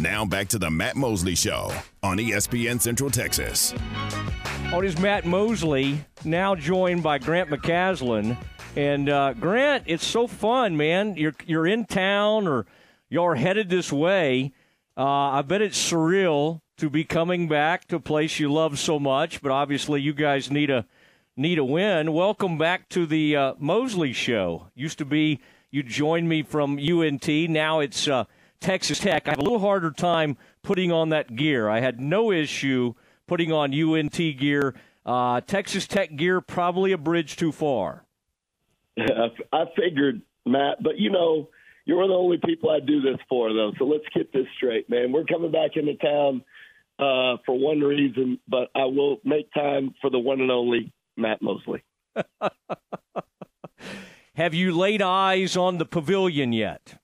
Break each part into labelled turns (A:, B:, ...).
A: Now back to the Matt Mosley Show on ESPN Central Texas.
B: Oh, it is Matt Mosley, now joined by Grant McCasland. And uh, Grant, it's so fun, man. You're you're in town or you're headed this way. Uh, I bet it's surreal to be coming back to a place you love so much. But obviously, you guys need a need a win. Welcome back to the uh, Mosley Show. Used to be you joined me from UNT. Now it's uh, Texas Tech. I have a little harder time putting on that gear. I had no issue putting on UNT gear. Uh, Texas Tech gear probably a bridge too far.
C: I figured, Matt, but you know, you're one of the only people I do this for, though. So let's get this straight, man. We're coming back into town uh, for one reason, but I will make time for the one and only Matt Mosley.
B: Have you laid eyes on the pavilion yet?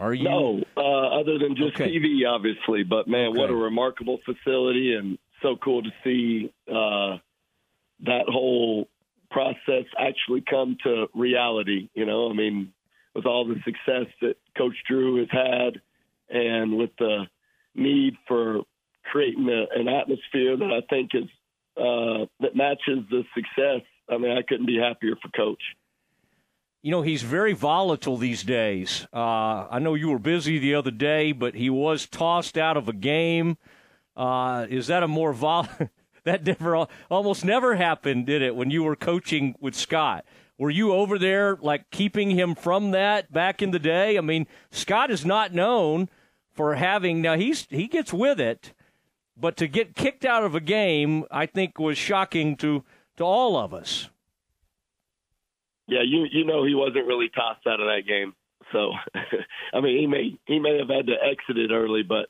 B: Are you?
C: No, uh, other than just
B: Okay.
C: TV, obviously. But man, what a remarkable facility, and so cool to see uh, that whole process actually come to reality. You know, I mean, with all the success that Coach Drew has had, and with the need for creating a, an atmosphere that I think is uh, that matches the success. I mean, I couldn't be happier for Coach.
B: You know, he's very volatile these days. Uh, I know you were busy the other day, but he was tossed out of a game. Uh, is that a more vol? that never, almost never happened, did it? When you were coaching with Scott, were you over there like keeping him from that back in the day? I mean, Scott is not known for having. Now he's he gets with it, but to get kicked out of a game, I think was shocking to to all of us.
C: Yeah, you you know he wasn't really tossed out of that game. So, I mean, he may he may have had to exit it early, but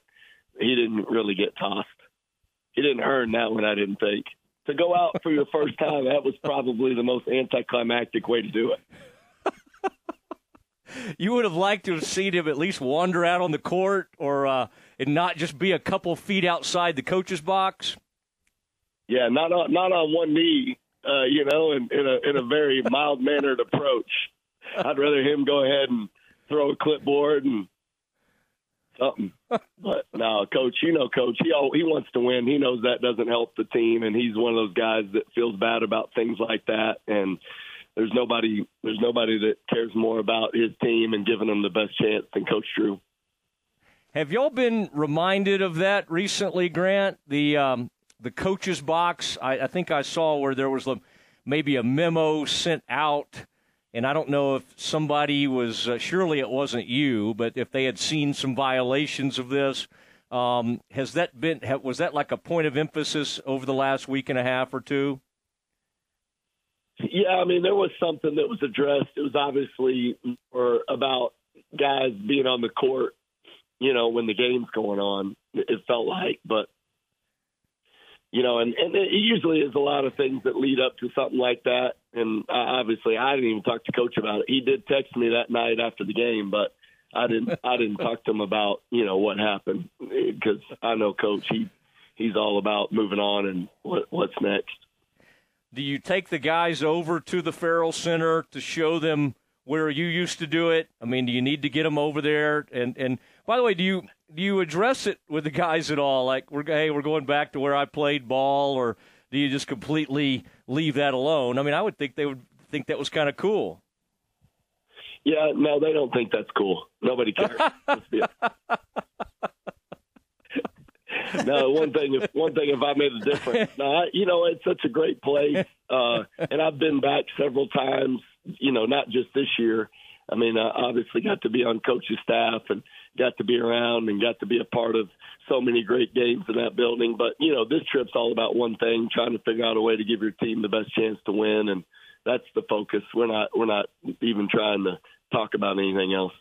C: he didn't really get tossed. He didn't earn that one, I didn't think. To go out for your first time, that was probably the most anticlimactic way to do it.
B: You would have liked to have seen him at least wander out on the court, or uh, and not just be a couple feet outside the coach's box.
C: Yeah, not on not on one knee, uh, you know, in, in a in a very mild mannered approach. I'd rather him go ahead and throw a clipboard and something. But no, coach, you know, coach, he he wants to win. He knows that doesn't help the team, and he's one of those guys that feels bad about things like that. And there's nobody there's nobody that cares more about his team and giving them the best chance than Coach Drew.
B: Have y'all been reminded of that recently, Grant? The um, the coach's box. I, I think I saw where there was maybe a memo sent out, and I don't know if somebody was. Uh, surely it wasn't you, but if they had seen some violations of this. Um, has that been? Was that like a point of emphasis over the last week and a half or two?
C: Yeah, I mean, there was something that was addressed. It was obviously more about guys being on the court, you know, when the game's going on. It felt like, but you know, and and it usually is a lot of things that lead up to something like that. And uh, obviously, I didn't even talk to coach about it. He did text me that night after the game, but I didn't. I didn't talk to him about you know what happened because I know coach. He he's all about moving on and what, what's next.
B: Do you take the guys over to the Ferrell Center to show them where you used to do it? I mean, do you need to get them over there? And and by the way, do you do you address it with the guys at all? Like, we're hey, we're going back to where I played ball, or do you just completely leave that alone? I mean, I would think they would think that was kind of cool.
C: Yeah, no, they don't think that's cool. Nobody cares. No, one thing if one thing if I made a difference. No, I, you know it's such a great place, uh, and I've been back several times. You know, not just this year. I mean, I obviously got to be on coach's staff and got to be around and got to be a part of so many great games in that building. But you know, this trip's all about one thing: trying to figure out a way to give your team the best chance to win, and that's the focus. We're not we're not even trying to talk about anything else.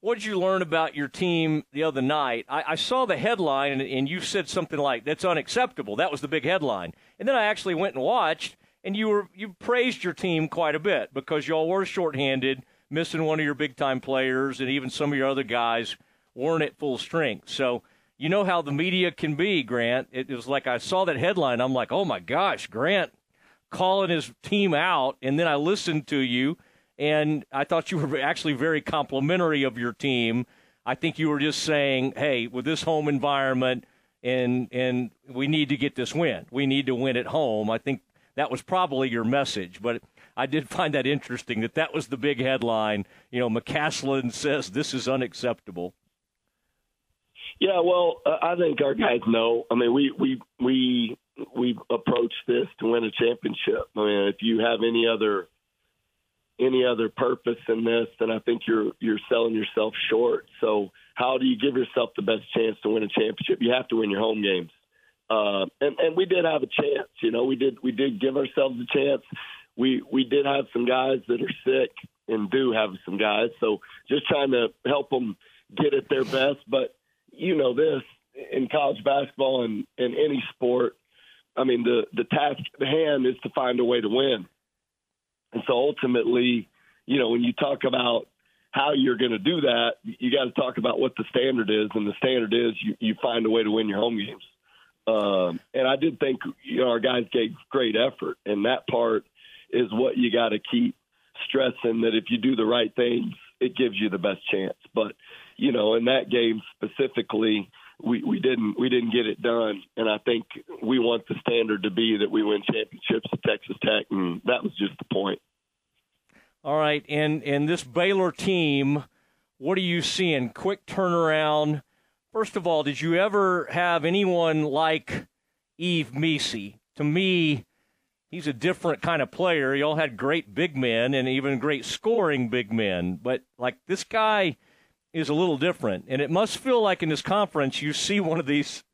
B: What did you learn about your team the other night? I, I saw the headline, and, and you said something like, "That's unacceptable." That was the big headline. And then I actually went and watched, and you were you praised your team quite a bit because y'all were shorthanded, missing one of your big time players, and even some of your other guys weren't at full strength. So you know how the media can be, Grant. It was like I saw that headline. I'm like, "Oh my gosh, Grant calling his team out," and then I listened to you and I thought you were actually very complimentary of your team. I think you were just saying, hey, with this home environment, and and we need to get this win. We need to win at home. I think that was probably your message, but I did find that interesting that that was the big headline. You know, McCasland says this is unacceptable.
C: Yeah, well, uh, I think our guys know. I mean, we we we we approached this to win a championship. I mean, if you have any other any other purpose in this, then I think you're you're selling yourself short. So, how do you give yourself the best chance to win a championship? You have to win your home games. Uh, and and we did have a chance. You know, we did we did give ourselves a chance. We we did have some guys that are sick and do have some guys. So just trying to help them get at their best. But you know this in college basketball and in any sport. I mean, the the task at hand is to find a way to win. And so ultimately, you know, when you talk about how you're going to do that, you got to talk about what the standard is, and the standard is you, you find a way to win your home games. Um, and I did think you know our guys gave great effort, and that part is what you got to keep stressing that if you do the right things, it gives you the best chance. But you know, in that game specifically, we, we didn't we didn't get it done, and I think we want the standard to be that we win championships at Texas Tech, and that was just the point.
B: All right, and and this Baylor team, what are you seeing? Quick turnaround First of all, did you ever have anyone like Yves Missi? To me, he's a different kind of player. He all had great big men and even great scoring big men, but like this guy is a little different. And it must feel like in this conference you see one of these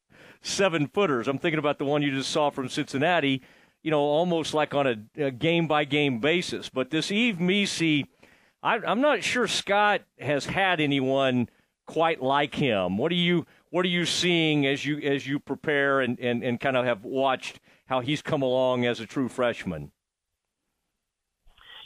B: seven footers. I'm thinking about the one you just saw from Cincinnati, you know, almost like on a game by game basis. But this Yves Missi, I, I'm not sure Scott has had anyone quite like him. What are you what are you seeing as you as you prepare and, and, and kind of have watched how he's come along as a true freshman?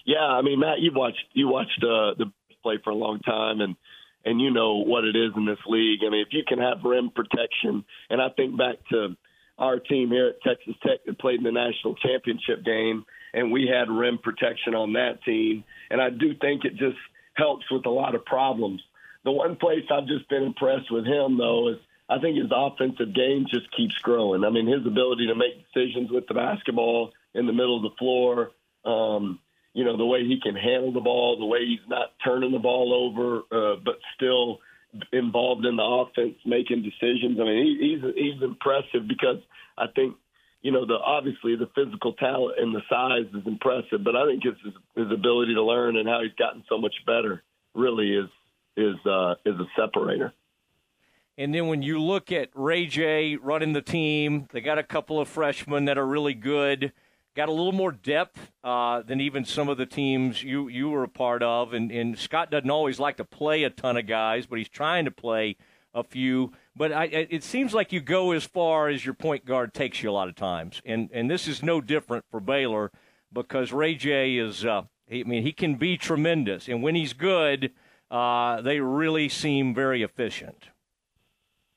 C: Yeah, I mean, Matt, you've watched you watched uh, the play for a long time, and and you know what it is in this league. I mean, if you can have rim protection, and I think back to our team here at Texas Tech that played in the national championship game, and we had rim protection on that team, and I do think it just helps with a lot of problems the one place I've just been impressed with him, though, is I think his offensive game just keeps growing. I mean, his ability to make decisions with the basketball in the middle of the floor, um, you know, the way he can handle the ball, the way he's not turning the ball over, uh, but still involved in the offense, making decisions. I mean, he, he's he's impressive because I think you know the obviously the physical talent and the size is impressive, but I think his his ability to learn and how he's gotten so much better really is is uh, is a separator.
B: And then when you look at Ray J running the team, they got a couple of freshmen that are really good. Got a little more depth uh, than even some of the teams you you were a part of. And, and Scott doesn't always like to play a ton of guys, but he's trying to play a few. But I, it seems like you go as far as your point guard takes you a lot of times. And and this is no different for Baylor because Ray J is. Uh, I mean, he can be tremendous, and when he's good uh, they really seem very efficient.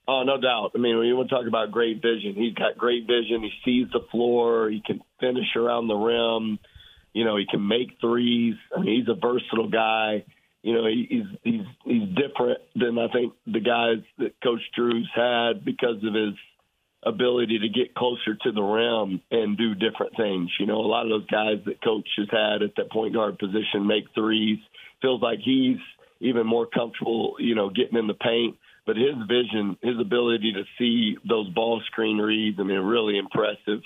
C: Oh, no doubt. I mean, when you want to talk about great vision, he's got great vision. He sees the floor. He can finish around the rim. You know, he can make threes. I mean, he's a versatile guy. You know, he's he's he's different than I think the guys that Coach Drews had because of his ability to get closer to the rim and do different things. You know, a lot of those guys that Coach has had at that point guard position make threes. Feels like he's even more comfortable, you know, getting in the paint. But his vision, his ability to see those ball screen reads, I mean, really impressive.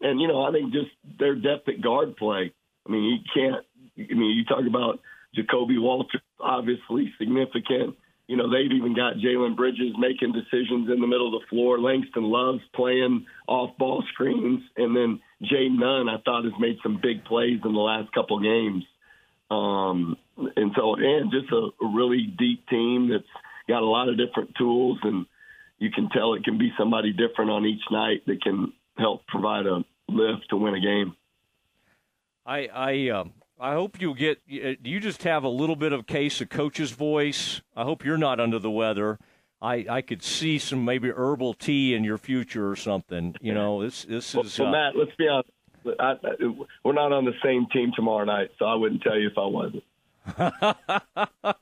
C: And you know, I think just their depth at guard play. I mean, you can't. I mean, you talk about Ja'Kobe Walter, obviously significant. You know, they've even got Jalen Bridges making decisions in the middle of the floor. Langston Love's playing off ball screens, and then Jay Nunn, I thought, has made some big plays in the last couple games. Um, and so, and just a, a really deep team that's got a lot of different tools, and you can tell it can be somebody different on each night that can help provide a lift to win a game.
B: I I um, I hope you get. Uh, do you just have a little bit of case of coach's voice? I hope you're not under the weather. I, I could see some maybe herbal tea in your future or something. You know, this this is.
C: Well, uh, Matt, let's be honest. I, I, we're not on the same team tomorrow night, so I wouldn't tell you if I wasn't.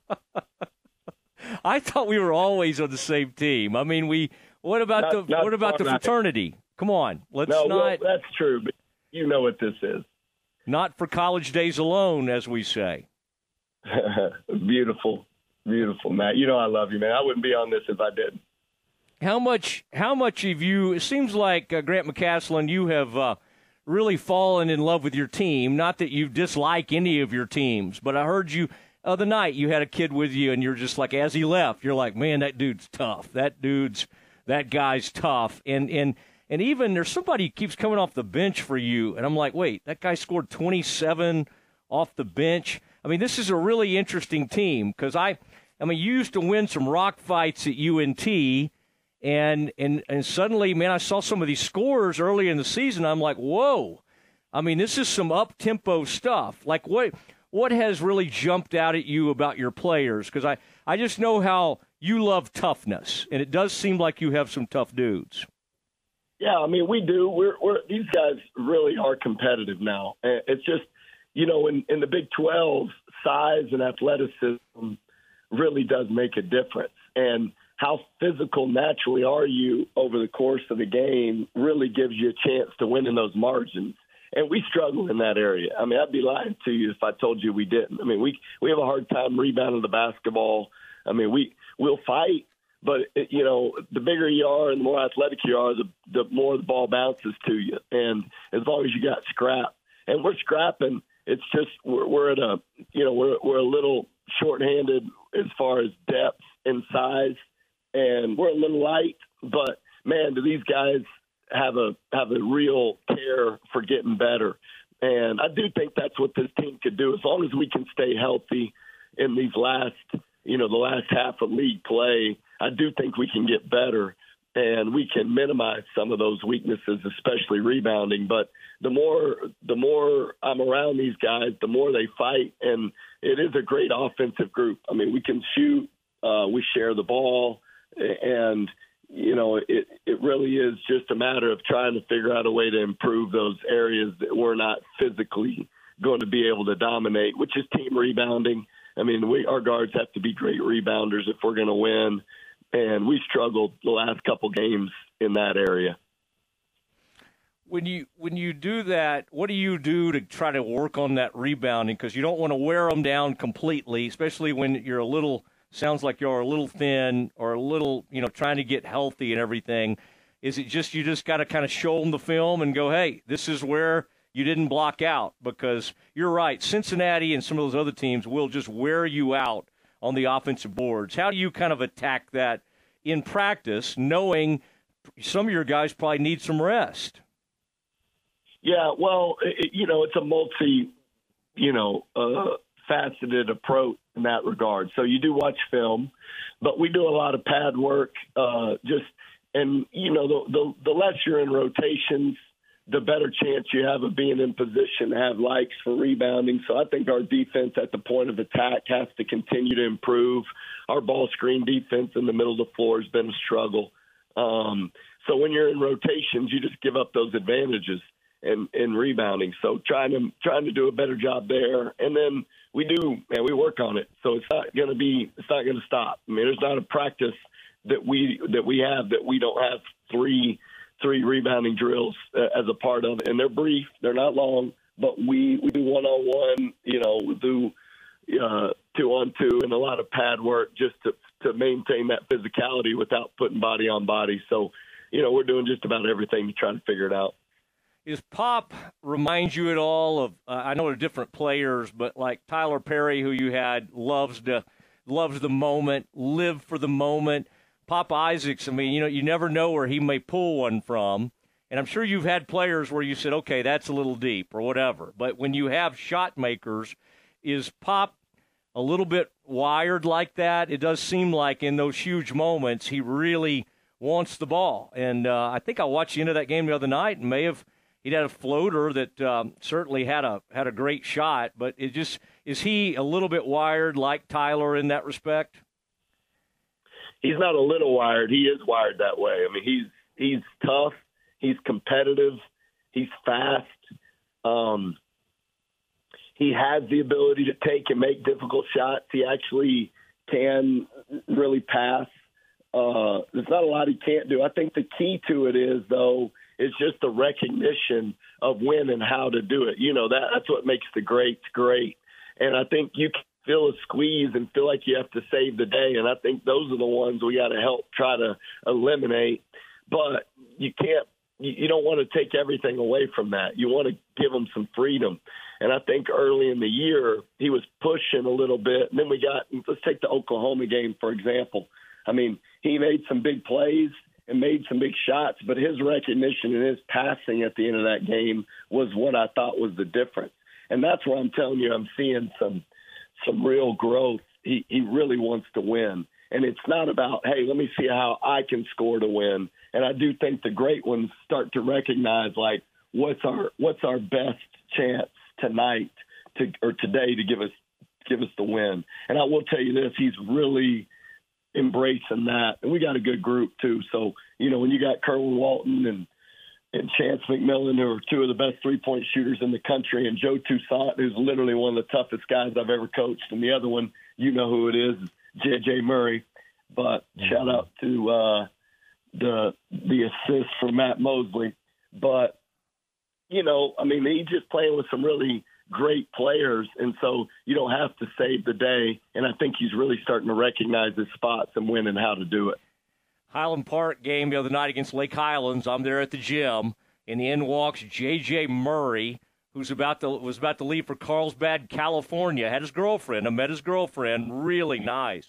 B: I thought we were always on the same team. I mean, we. What about
C: Not-
B: the
C: not
B: what about the fraternity? Come on, let's
C: No, well,
B: not
C: that's true, but you know what this is.
B: not for college days alone, as we say.
C: beautiful, beautiful, Matt. You know I love you, man. I wouldn't be on this if I didn't.
B: How much? How much of you? It seems like uh, Grant McCasland, you have uh, really fallen in love with your team. Not that you dislike any of your teams, but I heard you other night. You had a kid with you, and you're just like, as he left, you're like, man, that dude's tough. That dude's that guy's tough. And and and even there's somebody keeps coming off the bench for you, and I'm like, wait, that guy scored 27 off the bench. I mean, this is a really interesting team because I, I mean, you used to win some rock fights at UNT and and and suddenly, man, I saw some of these scores early in the season. I'm like, whoa! I mean, this is some up tempo stuff. Like what what has really jumped out at you about your players? Because I I just know how you love toughness, and it does seem like you have some tough dudes.
C: Yeah, I mean we do. We're, we're these guys really are competitive now. It's just you know in in the Big Twelve, size and athleticism really does make a difference, and how physical naturally are you over the course of the game really gives you a chance to win in those margins. And we struggle in that area. I mean, I'd be lying to you if I told you we didn't. I mean, we we have a hard time rebounding the basketball. I mean, we we'll fight, but it, you know, the bigger you are and the more athletic you are, the the more the ball bounces to you. And as long as you got scrap, and we're scrapping, it's just we're, we're at a you know we're we're a little shorthanded as far as depth and size, and we're a little light. But man, do these guys have a have a real care for getting better? And I do think that's what this team could do as long as we can stay healthy in these last you know the last half of league play. I do think we can get better and we can minimize some of those weaknesses, especially rebounding. But the more the more I'm around these guys, the more they fight, and it is a great offensive group. I mean, we can shoot, uh, we share the ball, and you know it it really is just a matter of trying to figure out a way to improve those areas that we're not physically going to be able to dominate, which is team rebounding. I mean, we our guards have to be great rebounders if we're going to win and we struggled the last couple games in that area.
B: When you when you do that, what do you do to try to work on that rebounding? Because you don't want to wear them down completely, especially when you're a little sounds like you're a little thin or a little you know trying to get healthy and everything. Is it just you just got to kind of show them the film and go, hey, this is where you didn't block out? Because you're right, Cincinnati and some of those other teams will just wear you out on the offensive boards. How do you kind of attack that in practice, knowing some of your guys probably need some rest?
C: Yeah, well, it, you know, it's a multi, you know, uh, faceted approach in that regard. So you do watch film, but we do a lot of pad work. Uh, just and you know, the, the the less you're in rotations, the better chance you have of being in position to have likes for rebounding. So I think our defense at the point of attack has to continue to improve. Our ball screen defense in the middle of the floor has been a struggle. Um, so when you're in rotations, you just give up those advantages and in rebounding. So trying to trying to do a better job there, and then we do, man, we work on it. So it's not going to be, it's not going to stop. I mean, there's not a practice that we that we have that we don't have three three rebounding drills uh, as a part of it, and they're brief, they're not long, but we we do one on one, you know, we do uh, two on two, and a lot of pad work just to to maintain that physicality without putting body on body. So, you know, we're doing just about everything to try to figure it out.
B: Is Pop reminds you at all of? Uh, I know they're different players, but like Tyler Perry, who you had, loves to loves the moment, live for the moment. Pop Isaacs, I mean, you know, you never know where he may pull one from. And I'm sure you've had players where you said, okay, that's a little deep or whatever. But when you have shot makers, is Pop a little bit wired like that? It does seem like in those huge moments, he really wants the ball. And uh, I think I watched the end of that game the other night and may have he'd had a floater that um, certainly had a had a great shot, but it just is he a little bit wired like Tyler in that respect?
C: He's not a little wired. He is wired that way. I mean, he's he's tough. He's competitive. He's fast. Um, he has the ability to take and make difficult shots. He actually can really pass. Uh, there's not a lot he can't do. I think the key to it is though is just the recognition of when and how to do it. You know that that's what makes the greats great. And I think you can feel a squeeze and feel like you have to save the day. And I think those are the ones we got to help try to eliminate. But you can't you don't want to take everything away from that. You want to give them some freedom. And I think early in the year he was pushing a little bit. And then we got let's take the Oklahoma game for example. I mean, he made some big plays and made some big shots, but his recognition and his passing at the end of that game was what I thought was the difference. And that's where I'm telling you I'm seeing some some real growth. He he really wants to win. And it's not about, hey, let me see how I can score to win. And I do think the great ones start to recognize like what's our what's our best chance tonight to or today to give us give us the win. And I will tell you this, he's really embracing that. And we got a good group too. So, you know, when you got Kerwin Walton and and Chance McMillian, who are two of the best three point shooters in the country, and Joe Toussaint, who's literally one of the toughest guys I've ever coached, and the other one, you know who it is, JJ Murray. But mm-hmm. shout out to uh, the the assist for Matt Mosley. But you know, I mean, he's just playing with some really great players, and so you don't have to save the day. And I think he's really starting to recognize his spots and when and how to do it.
B: Highland Park game the other night against Lake Highlands. I'm there at the gym, and in walks J.J. Murray, who's about to was about to leave for Carlsbad, California. Had his girlfriend. I met his girlfriend. Really nice.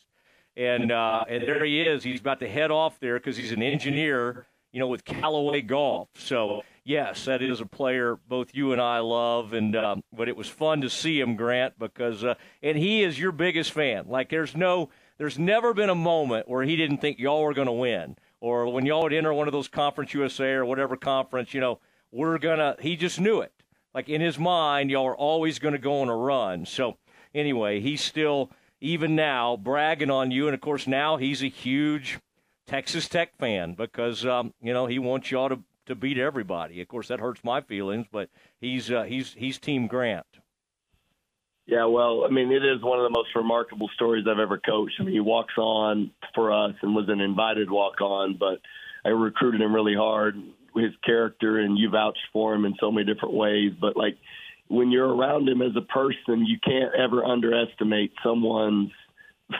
B: And uh, and there he is. He's about to head off there because he's an engineer, you know, with Callaway Golf. So yes, that is a player both you and I love. And um, but it was fun to see him, Grant, because uh, and he is your biggest fan. Like there's no there's never been a moment where he didn't think y'all were going to win, or when y'all would enter one of those Conference USA or whatever conference, you know, we're gonna. He just knew it. Like in his mind, y'all are always going to go on a run. So anyway, he's still even now bragging on you, and of course now he's a huge Texas Tech fan because um, you know he wants y'all to to beat everybody. Of course that hurts my feelings, but he's uh, he's he's Team Grant.
C: Yeah, well, I mean, it is one of the most remarkable stories I've ever coached. I mean, he walks on for us and was an invited walk on, but I recruited him really hard. His character, and you vouched for him in so many different ways. But like when you're around him as a person, you can't ever underestimate someone's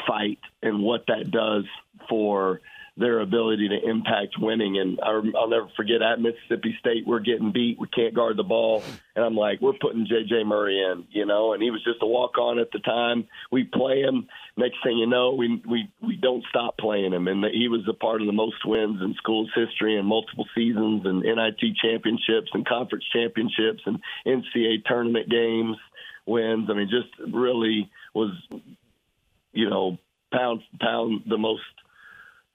C: fight and what that does for their ability to impact winning. And I'll never forget at Mississippi State, we're getting beat. We can't guard the ball. And I'm like, we're putting J.J. Murray in, you know, and he was just a walk on at the time. We play him. Next thing you know, we, we, we don't stop playing him. And he was a part of the most wins in school's history and multiple seasons and NIT championships and conference championships and NCAA tournament games wins. I mean, just really was, you know, pound pound the most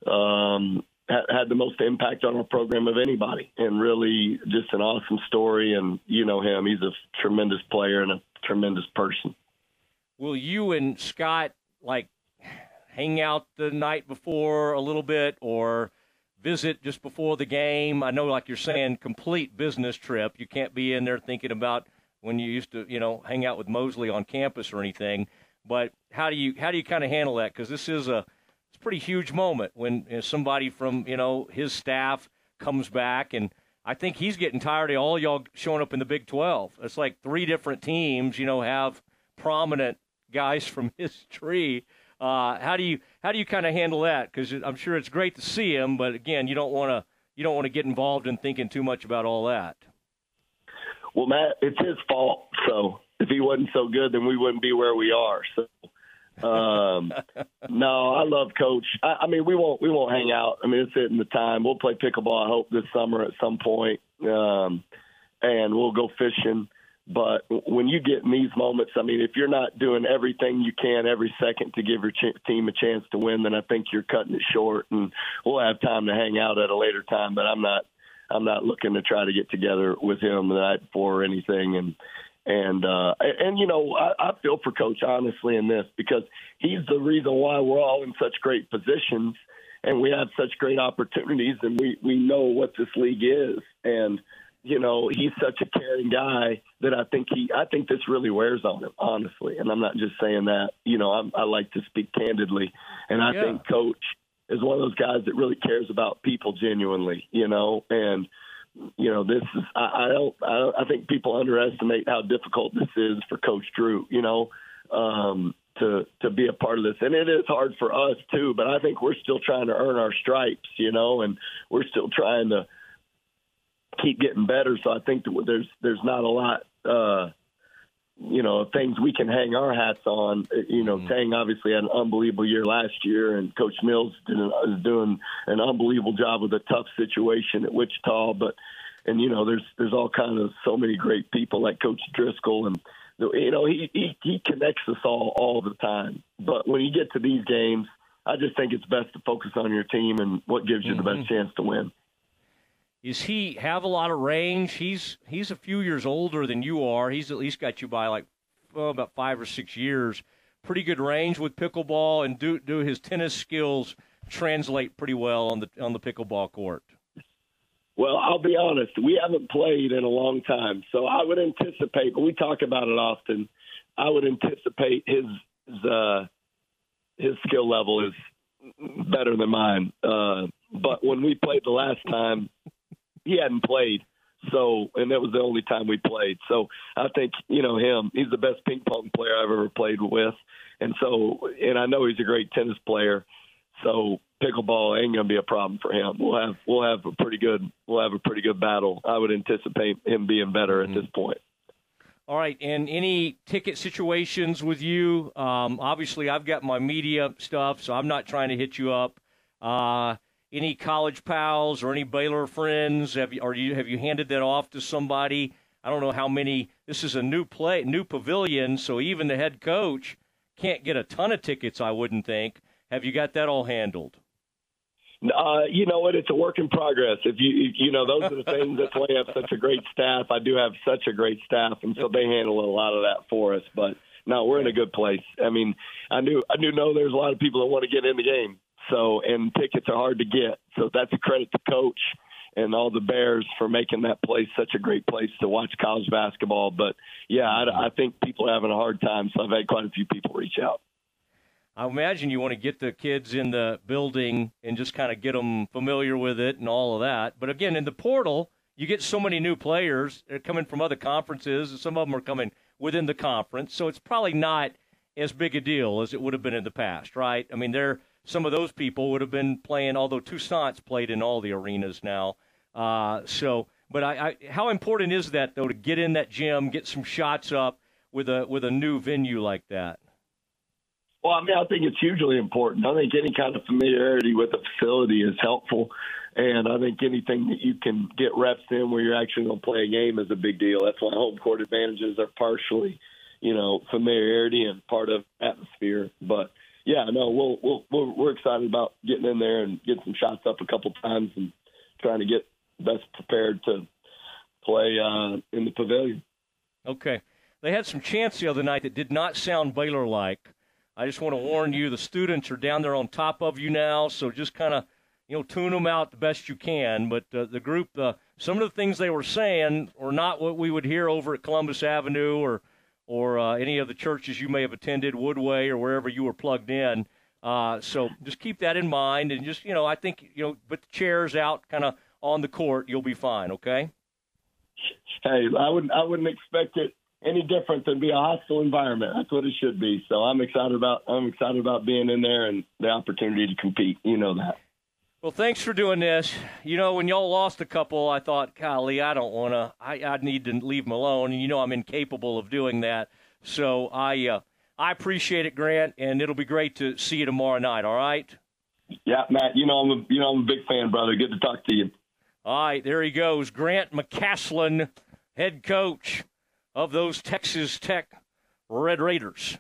C: um, had the most impact on our program of anybody, and really just an awesome story. And you know him; he's a tremendous player and a tremendous person.
B: Will you and Scott like hang out the night before a little bit, or visit just before the game? I know, like you're saying, complete business trip. You can't be in there thinking about when you used to, you know, hang out with Mosley on campus or anything. But how do you how do you kind of handle that? Because this is a pretty huge moment when somebody from you know his staff comes back, and I think he's getting tired of all y'all showing up in the Big Twelve. It's like three different teams, you know, have prominent guys from his tree. Uh, how do you how do you kind of handle that? Because I'm sure it's great to see him, but again, you don't want to you don't want to get involved in thinking too much about all that.
C: Well, Matt, it's his fault. So if he wasn't so good, then we wouldn't be where we are. So um, no, I love Coach. I, I mean, we won't we won't hang out. I mean, it's hitting the time. We'll play pickleball. I hope this summer at some point, um, and we'll go fishing. But when you get in these moments, I mean, if you're not doing everything you can every second to give your ch- team a chance to win, then I think you're cutting it short. And we'll have time to hang out at a later time. But I'm not. I'm not looking to try to get together with him the night before or anything. And and uh, and you know, I, I feel for Coach honestly in this because he's the reason why we're all in such great positions and we have such great opportunities and we we know what this league is and you know, he's such a caring guy that I think he, I think this really wears on him, honestly. And I'm not just saying that. You know, I'm, I like to speak candidly, and I
B: Yeah.
C: think Coach is one of those guys that really cares about people genuinely. You know, and you know, this is I, I don't I, don't, I think people underestimate how difficult this is for Coach Drew. You know, um, to to be a part of this, and it is hard for us too. But I think we're still trying to earn our stripes. You know, and we're still trying to keep getting better. So I think that there's there's not a lot. Uh, you know, things we can hang our hats on. You know, mm-hmm. Tang obviously had an unbelievable year last year, and Coach Mills did, is doing an unbelievable job with a tough situation at Wichita. But and you know, there's there's all kind of so many great people like Coach Driscoll, and you know, he he, he connects us all all the time. But when you get to these games, I just think it's best to focus on your team and what gives you the best mm-hmm. chance to win.
B: Is he have a lot of range? He's he's a few years older than you are. He's at least got you by like well, about five or six years. Pretty good range with pickleball, and do do his tennis skills translate pretty well on the on the pickleball court.
C: Well, I'll be honest, we haven't played in a long time, so I would anticipate. But we talk about it often. I would anticipate his his, uh, his skill level is better than mine. Uh, but when we played the last time, he hadn't played. So, and that was the only time we played. So, I think you know him. He's the best ping pong player I've ever played with, and so, and I know he's a great tennis player. So, pickleball ain't going to be a problem for him. We'll have we'll have a pretty good we'll have a pretty good battle. I would anticipate him being better at this point.
B: All right, and any ticket situations with you? Um, obviously, I've got my media stuff, so I'm not trying to hit you up. Uh, any college pals or any Baylor friends? Have you, or you have you handed that off to somebody? I don't know how many. This is a new play, new pavilion, so even the head coach can't get a ton of tickets. I wouldn't think. Have you got that all handled?
C: Uh, you know what? It's a work in progress. If you, you know, those are the things. That's why I have such a great staff. I do have such a great staff, and so they handle a lot of that for us. But no, we're in a good place. I mean, I knew, I knew, know there's a lot of people that want to get in the game. So, and tickets are hard to get. So that's a credit to coach and all the Bears for making that place such a great place to watch college basketball. But yeah, I, I think people are having a hard time. So I've had quite a few people reach out.
B: I imagine you want to get the kids in the building and just kind of get them familiar with it and all of that. But again, in the portal, you get so many new players. They're coming from other conferences, and some of them are coming within the conference. So it's probably not as big a deal as it would have been in the past, right? I mean, they're some of those people would have been playing, although Toussaint's played in all the arenas now. Uh, so, but I, I, how important is that though to get in that gym, get some shots up with a with a new venue like that?
C: Well, I mean, I think it's hugely important. I think any kind of familiarity with the facility is helpful. And I think anything that you can get reps in where you're actually going to play a game is a big deal. That's why home court advantages are partially, you know, familiarity and part of atmosphere. But yeah, no, we'll, we'll, we're, we're excited about getting in there and getting some shots up a couple times and trying to get best prepared to play uh, in the pavilion.
B: Okay. They had some chants the other night that did not sound Baylor like. I just want to warn you, the students are down there on top of you now, so just kind of, you know, tune them out the best you can. But uh, the group, uh, some of the things they were saying were not what we would hear over at Columbus Avenue or or uh, any of the churches you may have attended, Woodway or wherever you were plugged in. Uh, so just keep that in mind, and just you know, I think you know, put the chairs out, kind of on the court, you'll be fine. Okay.
C: Hey, I wouldn't I wouldn't expect it any different than be a hostile environment. That's what it should be. So I'm excited about I'm excited about being in there and the opportunity to compete. You know that.
B: Well, thanks for doing this. You know, when y'all lost a couple, I thought, golly, I don't want to. I I need to leave them alone, and you know I'm incapable of doing that. So I uh, I appreciate it, Grant, and it'll be great to see you tomorrow night. All right.
C: Yeah, Matt. You know I'm a you know I'm a big fan, brother. Good to talk to you.
B: All right, there he goes, Grant McCasland, head coach of those Texas Tech Red Raiders.